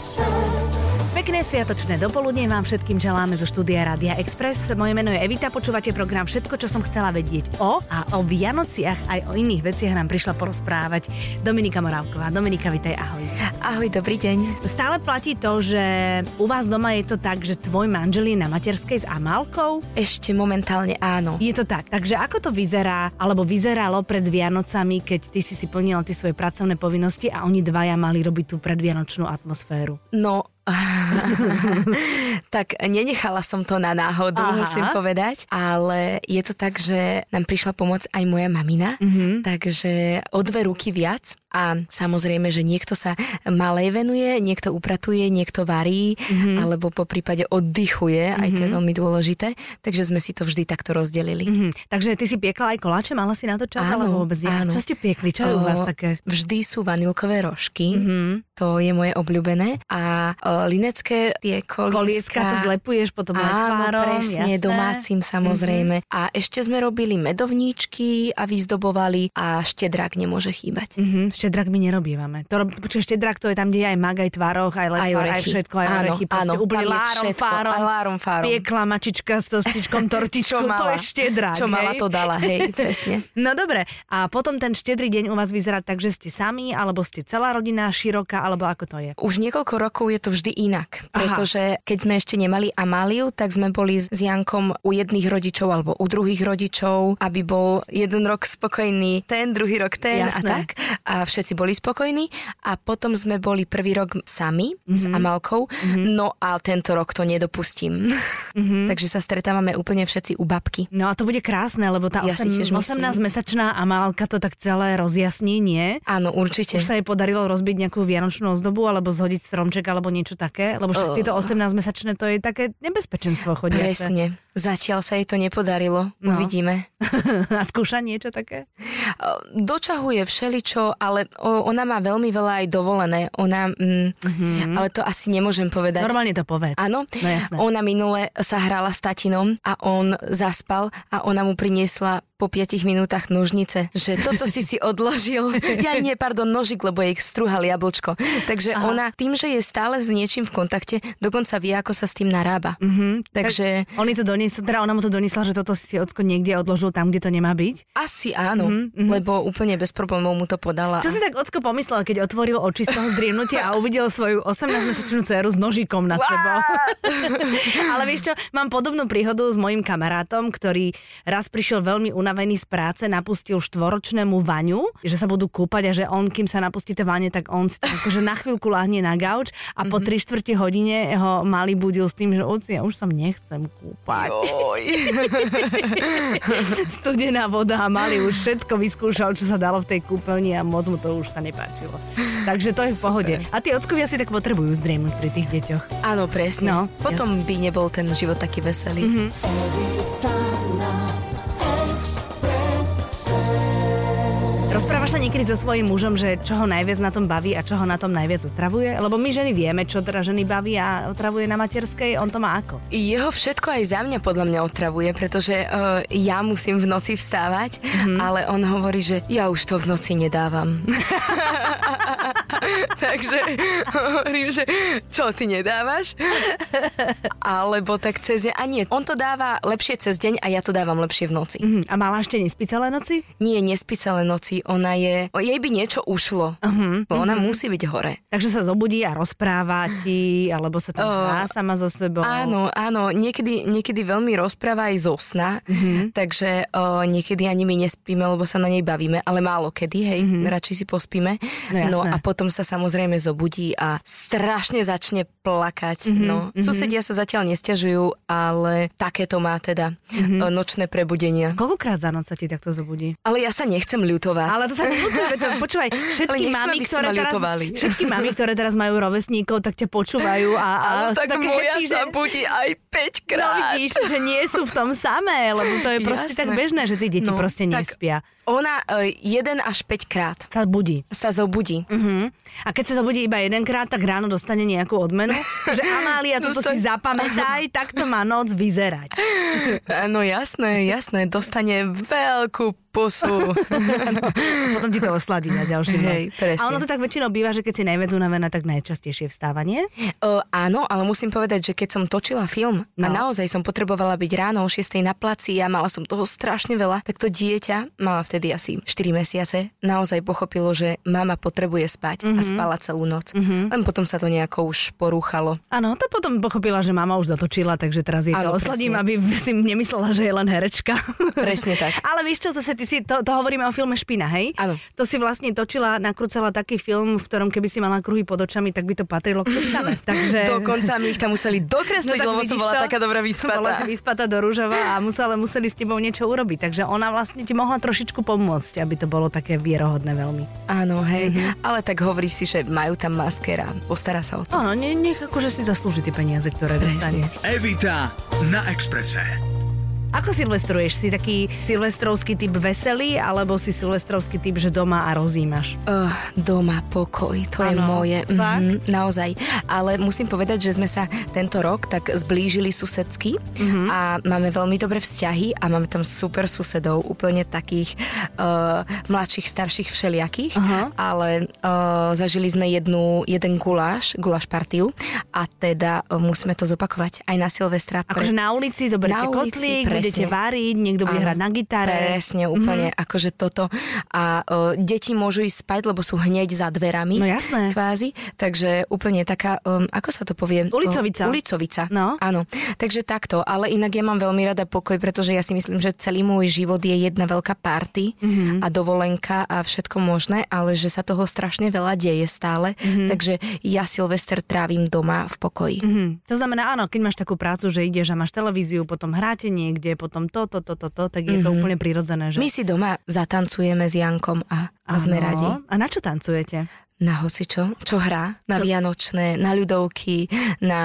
So. Pekné sviatočné dopoludne vám všetkým želáme zo štúdia Rádia Express. Moje meno je Evita, počúvate program Všetko, čo som chcela vedieť o a o Vianociach aj o iných veciach nám prišla porozprávať Dominika Morávková. Dominika, vitaj, ahoj. Ahoj, dobrý deň. Stále platí to, že u vás doma je to tak, že tvoj manžel je na materskej s Amálkou? Ešte momentálne áno. Je to tak. Takže ako to vyzerá, alebo vyzeralo pred Vianocami, keď ty si si plnila tie svoje pracovné povinnosti a oni dvaja mali robiť tú predvianočnú atmosféru? No, tak nenechala som to na náhodu, Aha. musím povedať, ale je to tak, že nám prišla pomoc aj moja mamina, mm-hmm. takže o dve ruky viac a samozrejme, že niekto sa malej venuje, niekto upratuje, niekto varí, mm-hmm. alebo po prípade oddychuje, mm-hmm. aj to je mhm. veľmi dôležité, takže sme si to vždy takto rozdelili. Mm-hmm. Takže ty si piekla aj koláče, mala si na to čas, áno, alebo vôbec áno. Čo ste piekli, čo je o, u vás také? Vždy sú vanilkové rožky, mm-hmm. to je moje obľúbené a o, linecké tie kolieska. Kolieska to zlepuješ potom Áno, presne, jasné. domácim samozrejme. Mm-hmm. A ešte sme robili medovníčky a vyzdobovali a štedrák nemôže chýbať. Mm-hmm. Štedrák my nerobievame. To, počuť, štedrák to je tam, kde je aj mag, aj tvároch, aj letvár, aj, aj všetko, aj áno, orechy. Áno, úplne lárom, všetko, fárom, lárom, fárom. Piekla mačička s tostičkom tortičkou, to je štedrák. Čo mala, to dala, hej, presne. No dobre, a potom ten štedrý deň u vás vyzerá tak, že ste sami, alebo ste celá rodina široká, alebo ako to je? Už niekoľko rokov je to vždy inak inak. Pretože Aha. keď sme ešte nemali Amáliu, tak sme boli s Jankom u jedných rodičov alebo u druhých rodičov, aby bol jeden rok spokojný ten, druhý rok ten Jasné. a tak. A všetci boli spokojní. A potom sme boli prvý rok sami mm-hmm. s Amalkou. Mm-hmm. No a tento rok to nedopustím. Mm-hmm. Takže sa stretávame úplne všetci u babky. No a to bude krásne, lebo tá ja 18-mesačná Amálka to tak celé rozjasní, nie? Áno, určite. Už sa jej podarilo rozbiť nejakú vianočnú ozdobu alebo zhodiť stromček alebo niečo také? Lebo však tieto 18-mesačné to je také nebezpečenstvo chodiace. Presne. Zatiaľ sa jej to nepodarilo. No. Uvidíme. A skúša niečo také? Dočahuje všeličo, ale ona má veľmi veľa aj dovolené. Ona, mm, mm-hmm. ale to asi nemôžem povedať. Normálne to povedz. Áno. No jasné. Ona minule sa hrala s tatinom a on zaspal a ona mu priniesla po 5 minútach nožnice, že toto si si odložil. Ja nie, pardon, nožik, lebo jej strúhal jablčko. Takže Aha. ona tým, že je stále s niečím v kontakte, dokonca vie, ako sa s tým narába. Mm-hmm. Takže... Tak oni to doniesli, teda ona mu to doniesla, že toto si ocko niekde odložil tam, kde to nemá byť? Asi áno, mm-hmm. lebo úplne bez problémov mu to podala. Čo si tak ocko pomyslel, keď otvoril oči z toho zdriemnutia a uvidel svoju 18-mesačnú dceru s nožikom nad sebou? Ale vieš čo, mám podobnú príhodu s mojim kamarátom, ktorý raz prišiel veľmi unavený z práce napustil štvoročnému vaňu, že sa budú kúpať a že on, kým sa napustí tie vane, tak on si akože na chvíľku lahne na gauč a po 3 mhm. štvrte hodine ho mali budil s tým, že oci, ja už sa nechcem kúpať. Studená voda a mali už všetko vyskúšal, čo sa dalo v tej kúpeľni a moc mu to už sa nepáčilo. Takže to je v pohode. A tí ockovia si tak potrebujú zdriemnúť pri tých deťoch. Áno, presne. No, Potom by nebol ten život taký veselý. Mm-hmm. Rozprávaš sa niekedy so svojím mužom, že čo ho najviac na tom baví a čo ho na tom najviac otravuje? Lebo my ženy vieme, čo teda ženy baví a otravuje na materskej, on to má ako? Jeho všetko aj za mňa podľa mňa otravuje, pretože uh, ja musím v noci vstávať, mm-hmm. ale on hovorí, že ja už to v noci nedávam. Takže hovorím, že čo ty nedávaš? Alebo tak cez deň. A nie, on to dáva lepšie cez deň a ja to dávam lepšie v noci. Mm-hmm. A mala ešte nespí celé noci? Nie, nespí celé noci ona je, jej by niečo ušlo. Uh-huh, ona uh-huh. musí byť hore. Takže sa zobudí a rozpráva ti, alebo sa tam hrá uh, sama so sebou. Áno, áno, niekedy, niekedy veľmi rozpráva aj zo sna, uh-huh. takže uh, niekedy ani my nespíme, lebo sa na nej bavíme, ale málo kedy, hej, uh-huh. radšej si pospíme. No, no a potom sa samozrejme zobudí a strašne začne plakať. Uh-huh, no. uh-huh. Susedia sa zatiaľ nestiažujú, ale takéto má teda uh-huh. nočné prebudenia. Koľkokrát za noc sa ti takto zobudí? Ale ja sa nechcem ľutovať. Ale to sa neľutuje, to, počúvaj, všetky mami, ktoré teraz, všetky mami, ktoré teraz majú rovesníkov, tak ťa počúvajú a, a Ale tak také moja happy, sa že... budí aj 5 krát. No vidíš, že nie sú v tom samé, lebo to je proste Jasné. tak bežné, že tí deti no, proste nespia. Ona uh, jeden až 5 krát sa budí. Sa zobudí. Uh-huh. A keď sa zobudí iba jedenkrát, tak ráno dostane nejakú odmenu. že Amália, toto si zapamätaj, takto má noc vyzerať. No jasné, jasné. Dostane veľkú pusu. Potom ti to osladí na ďalší Hej, noc. presne. A ono to tak väčšinou býva, že keď si najviac unavená, tak najčastejšie vstávanie. Uh, áno, ale musím povedať, že keď som točila film no. a No. naozaj som potrebovala byť ráno o 6 na placi a mala som toho strašne veľa, tak to dieťa, mala vtedy asi 4 mesiace, naozaj pochopilo, že mama potrebuje spať mm-hmm. a spala celú noc. Mm-hmm. Len potom sa to nejako už porúchalo. Áno, to potom pochopila, že mama už dotočila, takže teraz jej to Áno, osladím, presne. aby si nemyslela, že je len herečka. Presne tak. Ale vieš čo, zase ty si, to, to hovoríme o filme Špina, hej? Áno. To si vlastne točila, nakrúcala taký film, v ktorom keby si mala kruhy pod očami, tak by to patrilo k postave. Takže... Dokonca mi ich tam museli dokresliť, tak lebo som bola to? taká dobrá Bola vyspatá. si vyspatá do rúžova a musela, museli s tebou niečo urobiť. Takže ona vlastne ti mohla trošičku pomôcť, aby to bolo také vierohodné veľmi. Áno, hej. Mm-hmm. Ale tak hovorí si, že majú tam maskera. Postará sa o to. Áno, ne, nech akože si zaslúži tie peniaze, ktoré dostane. Evita na Exprese. Ako silvestruješ? Si taký silvestrovský typ veselý, alebo si silvestrovský typ, že doma a rozímaš? Uh, doma, pokoj, to je Áno, moje. Mhm, naozaj. Ale musím povedať, že sme sa tento rok tak zblížili susedsky Mhm. a máme veľmi dobré vzťahy a máme tam super susedov, úplne takých uh, mladších, starších, všelijakých. Aha. Ale uh, zažili sme jednu, jeden guláš, guláš partiu a teda uh, musíme to zopakovať aj na Silvestra. pre- Akože na ulici Na ulici, kotlík, budete variť, niekto bude Áno, hrať na gitare. Presne, úplne Mhm. mm-hmm. akože toto. A o, deti môžu ísť spať, lebo sú hneď za dverami. No jasné. Kvázi. Takže úplne taká, um, ako sa to povie? Ulicovica. O, ulicovica. No. Áno. Takže takto. Ale inak ja mám veľmi rada pokoj, pretože ja si myslím, že celý môj život je jedna veľká party Mhm. mm-hmm. a dovolenka a všetko možné, ale že sa toho strašne veľa deje stále. Mhm. Mm-hmm. Takže ja Silvester trávim doma v pokoji. Mhm. To znamená, áno, keď máš takú prácu, že ideš a máš televíziu, potom hráte niekde, potom to, to, to, to, to tak je to úplne prirodzené. Že... My si doma zatancujeme s Jankom a, a sme radi. A na čo tancujete? Na hocičo, čo hrá, na Vianočné, na ľudovky, na,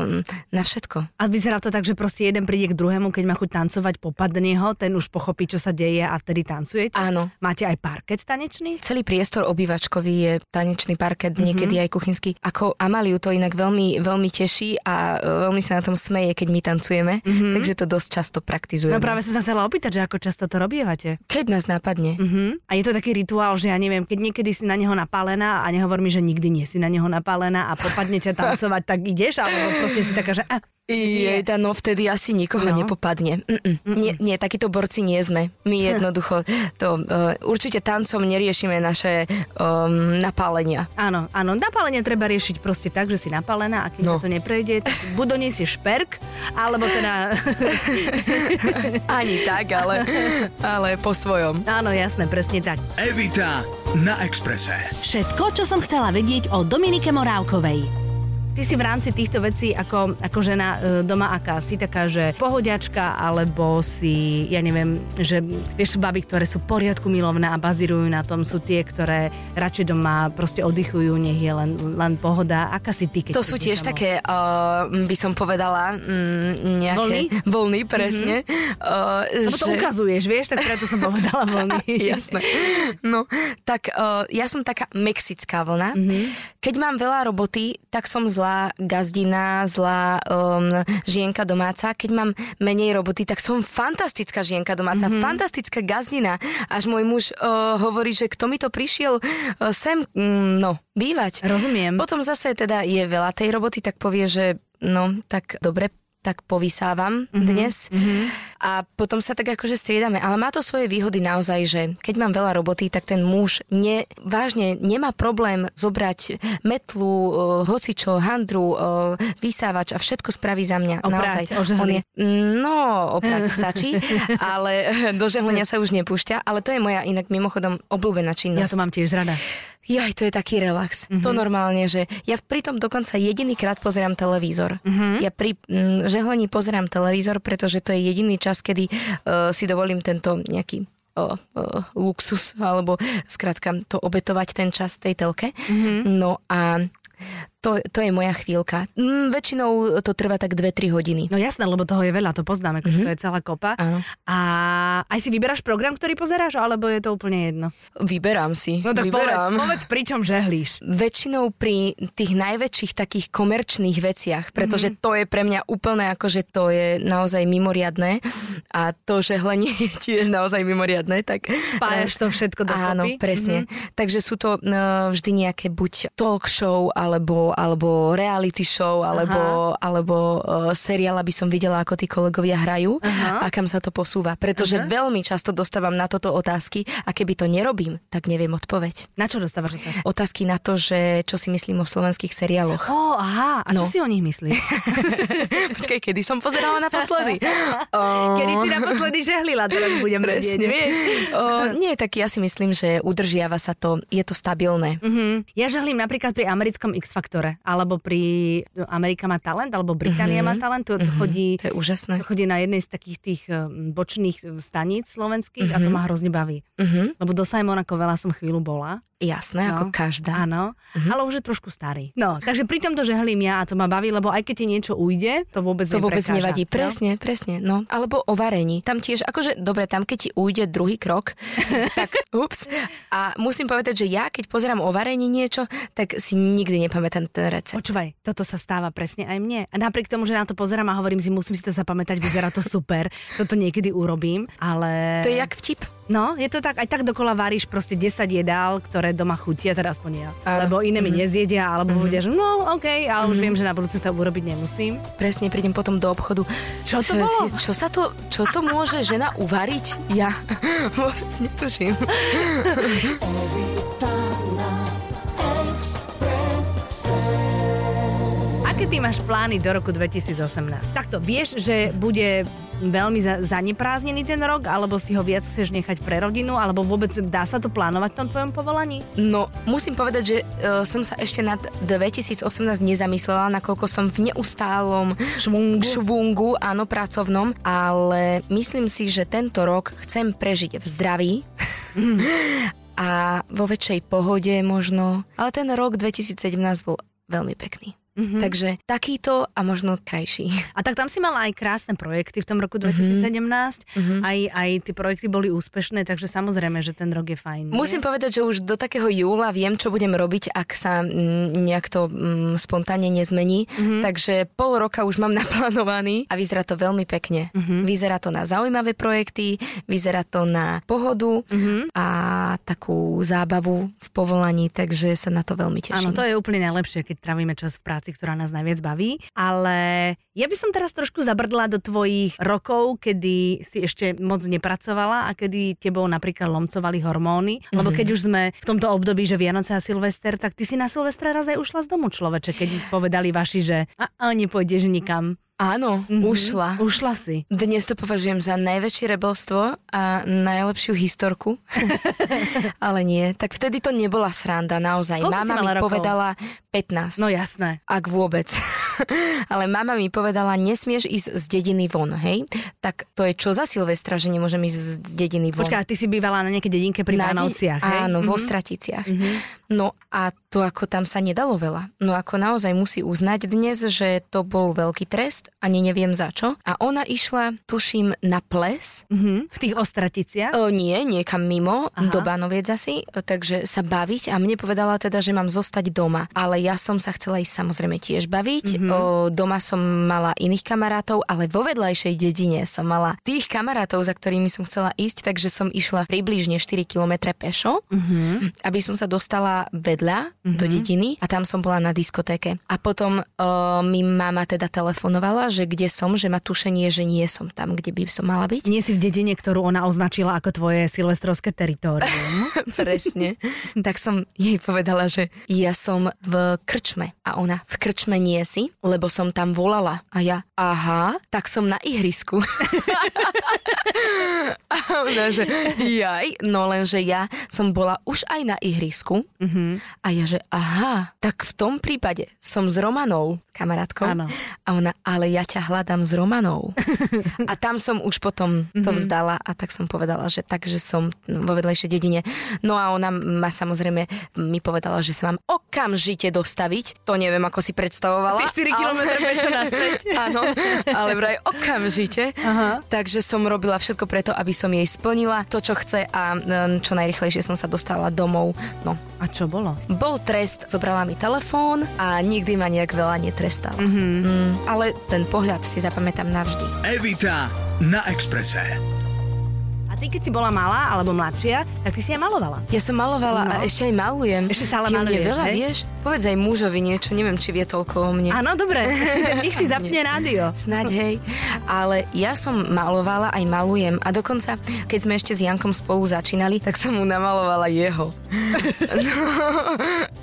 um, na všetko. A vyzerá to tak, že proste jeden príde k druhému, keď má chuť tancovať, popadne ho, ten už pochopí, čo sa deje a vtedy tancujete? Áno. Máte aj parket tanečný? Celý priestor obývačkový je tanečný parket, Mhm. niekedy aj kuchynský. Ako Amaliu to inak veľmi, veľmi teší a e, veľmi sa na tom smeje, keď my tancujeme, takže to dosť často praktizujeme. No práve som sa chcela opýtať, že ako často to robievate. Keď nás napadne. Uh-huh. A je to taký rituál, že ja neviem, keď niekedy si na neho napálená a nehovor mi, že nikdy nie si na neho napálená a popadne ťa tancovať, tak ideš, alebo proste si taká, že a, Je, no vtedy asi nikoho No. nepopadne. Mm-mm. Nie, nie, takíto borci nie sme. My jednoducho to uh, určite tancom neriešime naše um, napálenia. áno, áno, napálenie treba riešiť proste tak, že si napálená a keď No. to neprejde, buď doniesieš šperk, alebo teda, Ani tak, ale, ale po svojom. áno, jasné, presne tak. Evita na Exprese. Všetko, čo som chcela vedieť o Dominike Morávkovej. Ty si v rámci týchto vecí ako, ako žena e, doma aká? Si taká, že pohodiačka, alebo si, ja neviem, že vieš, sú baby, ktoré sú poriadku milovné a bazírujú na tom, sú tie, ktoré radšej doma proste oddychujú, nech je len, len pohoda. Aká si ty, keď To sú tiež domov? také, uh, by som povedala, mm, nejaké... Vlny? Vlny, presne. Mm-hmm. Uh, Lebo to ukazuješ, vieš, tak preto som povedala vlny. Jasné. No, tak uh, ja som taká mexická vlna. Mm-hmm. Keď mám veľa roboty, tak som zlá gazdina, zlá um, žienka domáca. Keď mám menej roboty, tak som fantastická žienka domáca, mm-hmm. fantastická gazdina. Až môj muž uh, hovorí, že kto mi to prišiel uh, sem, mm, no, bývať. Rozumiem. Potom zase teda je veľa tej roboty, tak povie, že no, tak dobre, tak povysávam mm-hmm. dnes. Mm-hmm. A potom sa tak akože striedame. Ale má to svoje výhody naozaj, že keď mám veľa roboty, tak ten muž ne, vážne nemá problém zobrať metlu, uh, hocičo, handru, uh, vysávač a všetko spraví za mňa. Oprať, naozaj. On je, no, oprať stačí, ale do žehlenia sa už nepúšťa. Ale to je moja inak mimochodom obľúbená činnosť. Ja to mám tiež rada. Jaj, to je taký relax. Mhm. Mm-hmm. To normálne, že ja pritom dokonca jediný krát pozerám televízor. Mhm. Mm-hmm. Ja pri mm, žehlení pozerám televízor, pretože to je jediný čas, kedy uh, si dovolím tento nejaký uh, uh, luxus, alebo skrátka to obetovať ten čas tej telke. Mhm. Mm-hmm. No a to, to je moja chvíľka. Mm, väčšinou to trvá tak 2-3 hodiny. No jasné, lebo toho je veľa, to poznáme, mm-hmm. to je celá kopa. Áno. A aj si vyberáš program, ktorý pozeráš, alebo je to úplne jedno? Vyberám si. No tak vyberám. povedz, povedz, pričom žehlíš. Väčšinou pri tých najväčších takých komerčných veciach, pretože mm-hmm. to je pre mňa úplne ako, že to je naozaj mimoriadné a to žehlenie je tiež naozaj mimoriadné. Tak, Spájaš to všetko dokopy. Áno, presne. Mm-hmm. Takže sú to uh, vždy nejaké buď talk show, alebo, alebo reality show, alebo, alebo uh, seriál, aby som videla, ako tí kolegovia hrajú Aha. a kam sa to posúva. Pretože Aha. veľmi často dostávam na toto otázky a keby to nerobím, tak neviem odpoveď. Na čo dostávaš otázky? Otázky na to, že čo si myslím o slovenských seriáloch. Ó, aha, a čo No. si o nich myslíš? Počkaj, kedy som pozerala naposledy? o, Kedy si naposledy žehlila, teraz budem vedieť, vieš? o, nie, tak ja si myslím, že udržiava sa to, je to stabilné. Mhm. Ja žehlím napríklad pri americkom X-faktore, alebo pri Amerika má talent, alebo Británia Mhm. má talent. To chodí, To je úžasné. to chodí na jednej z takých tých bočných staníc slovenských a to ma hrozne baví. Mhm, Lebo do Simona Kovela som chvíľu bola. jasné, No. ako každá. Áno, ale už je trošku starý. No, takže pri tomto žehlím ja a to ma baví, lebo aj keď ti niečo ujde, to vôbec To vôbec neprekáža, nevadí. no? Presne, presne. No. Alebo o varení. Tam tiež, akože, dobre, tam keď ti ujde druhý krok, tak ups. A musím povedať, že ja, keď pozerám o varení niečo, tak si nikdy nepamätám ten recept. Počúvaj, toto sa stáva presne aj mne. A napriek tomu, že na to pozerám a hovorím si, musím si to zapamätať, vyzerá to super, toto niekedy urobím, ale... To je jak vtip. No, je to tak, aj tak dokola varíš proste 10 jedál, ktoré doma chutia, teda aspoň ja. Áno. Lebo iné mi Mhm. nezjedia, alebo povedia, že no, OK, ale už viem, že na budúce to urobiť nemusím. Presne, prídem potom do obchodu. Čo to bolo? Čo sa to, čo to môže žena uvariť? Ja vôbec netuším. Aké ty máš plány do roku 2018? Takto, vieš, že bude veľmi za- zanepráznený ten rok, alebo si ho viac chceš nechať pre rodinu, alebo vôbec dá sa to plánovať v tom tvojom povolaní? No, musím povedať, že uh, som sa ešte nad 2018 nezamyslela, nakoľko som v neustálom Švungu. švungu, áno, pracovnom, ale myslím si, že tento rok chcem prežiť v zdraví a vo väčšej pohode možno. Ale ten rok 2017 bol veľmi pekný. Mm-hmm. Takže takýto a možno krajší. A tak tam si mala aj krásne projekty v tom roku 2017. Mhm. Aj, aj tie projekty boli úspešné, takže samozrejme, že ten rok je fajn. nie? Musím povedať, že už do takého júla viem, čo budem robiť, ak sa mm, nejak to mm, spontánne nezmení. Mm-hmm. Takže pol roka už mám naplánovaný a vyzerá to veľmi pekne. Mm-hmm. Vyzerá to na zaujímavé projekty, vyzerá to na pohodu mm-hmm. a takú zábavu v povolaní, takže sa na to veľmi Áno, teším. to je úplne najlepšie, keď trávime čas v práci, ktorá nás najviac baví. Ale ja by som teraz trošku zabrdla do tvojich rokov, kedy si ešte moc nepracovala a kedy tebou napríklad lomcovali hormóny. Lebo keď už sme v tomto období, že Vianoce a Silvester, tak ty si na Silvestra raz aj ušla z domu človeče, keď povedali vaši, že a, a nepôjdeš nikam. Áno, Mhm. ušla. Ušla si. Dnes to považujem za najväčšie rebelstvo a najlepšiu historku. Ale nie, tak vtedy to nebola sranda, naozaj. Koľko mama mi rokov? povedala 15. No jasné. Ak vôbec. Ale mama mi povedala, nesmieš ísť z dediny von, hej? Tak to je čo za Silvestra, že nemôžem ísť z dediny von? Počkaj, a ty si bývala na nejakej dedinke pri Na de- hej? Áno, Mhm. vo Straticiach. No a to ako tam sa nedalo veľa. No ako naozaj musí uznať dnes, že to bol veľký trest, ani neviem za čo. A ona išla, tuším, na ples. Mhm. V tých ostraticiach? O, nie, niekam mimo, Aha. do Banoviec asi, takže sa baviť a mne povedala teda, že mám zostať doma. Ale ja som sa chcela ísť samozrejme tiež baviť. Mhm. O, doma som mala iných kamarátov, ale vo vedľajšej dedine som mala tých kamarátov, za ktorými som chcela ísť, takže som išla približne 4 km pešo, Mhm. aby som sa dostala vedľa do dediny a tam som bola na diskotéke. A potom o, mi mama teda telefonovala, že kde som, že má tušenie, že nie som tam, kde by som mala byť. Nie si v dedine, ktorú ona označila ako tvoje silvestrovské teritorium. Presne. tak som jej povedala, že ja som v krčme a ona v krčme nie si, lebo som tam volala. A ja, aha, tak som na ihrisku. a ona, že jaj, no lenže ja som bola už aj na ihrisku. Mm-hmm. A ja, že aha, tak v tom prípade som s Romanou, kamarátkou. Áno. A ona, ale ja ťa hľadám s Romanou. a tam som už potom to Mhm. vzdala a tak som povedala, že takže som vo vedlejšej dedine. No a ona ma samozrejme mi povedala, že sa mám okamžite dostaviť. To neviem, ako si predstavovala. Ty 4 kilometre pešo naspäť. Áno, ale vraj okamžite. Aha. Takže som robila všetko preto, aby som jej splnila to, čo chce a mm, čo najrychlejšie som sa dostala domov. No, A čo bolo? bol trest, zobrala mi telefón a nikdy ma nejak veľa netrestala. Mm-hmm. Mm, ale ten pohľad si zapamätám navždy. Evita na Exprese. A ty, keď si bola malá alebo mladšia, tak ty si aj malovala. Ja som malovala No. a ešte aj malujem. Ešte stále Ty maluješ, veľa hej? vieš? Povedz aj mužovi niečo, neviem, či vie toľko o mne. Áno, dobre. Nech si zapne rádio. Snáď hej. Ale ja som malovala aj malujem a dokonca, keď sme ešte s Jankom spolu začínali, tak som mu namalovala jeho. No,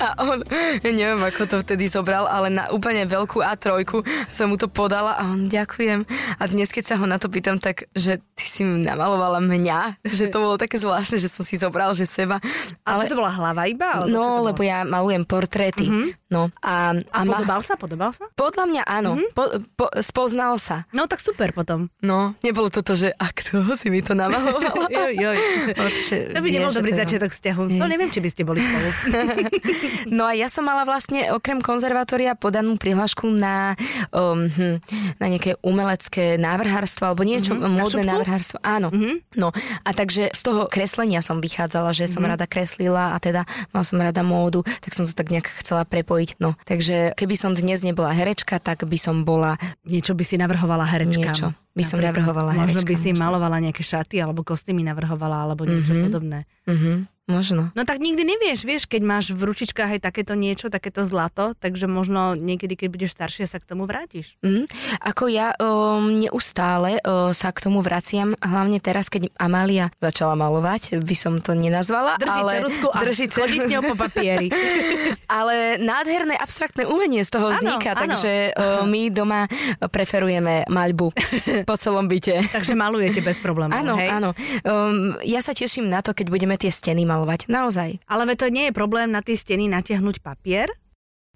a on, neviem, ako to vtedy zobral, ale na úplne veľkú A3 som mu to podala a on ďakujem. A dnes, keď sa ho na to pýtam, tak, že ty si namalovala mňa, že to bolo také zvláštne, že som si zobral, že seba. Ale, čo to bola hlava iba? Alebo No, lebo ja malujem portréty. No, a, A, ma- podobal sa? Podobal sa? podľa mňa áno. Po, po, spoznal sa. No tak super potom. No, nebolo toto, že a kto si mi to namalovala? Joj, joj. Pretože To by nebol dobrý to je- začiatok vzťahu. Nie. To neviem, či by ste boli spolu. No a ja som mala vlastne okrem konzervatória podanú prihlášku na, um, hm, na nejaké umelecké návrhárstvo alebo niečo, mm-hmm. módne návrhárstvo. Áno. Mm-hmm. No a takže z toho kreslenia som vychádzala, že som mm-hmm. rada kreslila a teda mal som rada módu, tak som to tak nejak chcela prepojiť. No, takže keby som dnes nebola herečka, tak by som bola Niečo by si navrhovala herečkám. Niečo by som navrhovala Možno by si možno. malovala nejaké šaty alebo kostýmy navrhovala alebo niečo Mhm. podobné. Mhm, možno. No tak nikdy nevieš, vieš, keď máš v ručičkách aj takéto niečo, takéto zlato, takže možno niekedy, keď budeš staršia, sa k tomu vrátiš. Mm, ako ja um, neustále uh, sa k tomu vraciam, hlavne teraz, keď Amália začala malovať, by som to nenazvala, Drží ale ceruzku a drží chodí s ňou po papieri. ale nádherné abstraktné umenie z toho Áno, vzniká, áno. takže uh, my doma preferujeme maľbu po celom byte. takže malujete bez problémov, Áno, áno. Um, ja sa teším na to, keď budeme tie steny malovať. Naozaj. Ale to nie je problém na tie steny natiahnuť papier,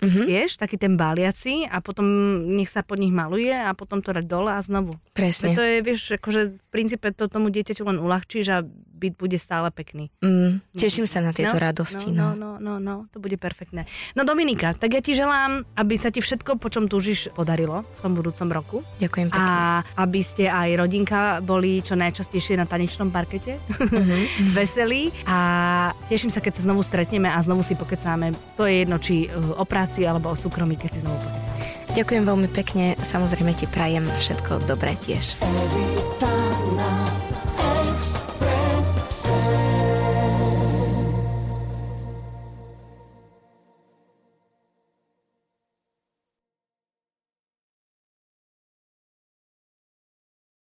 Mhm, vieš, taký ten báliaci a potom nech sa pod nich maluje a potom to dať dole a znovu. presne. To je, vieš, akože v princípe to tomu dieťaťu len uľahčíš a byt bude stále pekný. Mm, teším sa na tieto radosti. No, No, no, no, no, no, to bude perfektné. No Dominika, tak ja ti želám, aby sa ti všetko, po čom túžiš, podarilo v tom budúcom roku. Ďakujem pekne. A aby ste aj rodinka boli čo najčastejšie na tanečnom parkete. Mhm. Veselí. A teším sa, keď sa znovu stretneme a znovu si pokecáme. To je jedno, či uh, o práci alebo o súkromí, keď si znovu pokecáme. Ďakujem veľmi pekne, samozrejme ti prajem všetko dobré tiež. Evita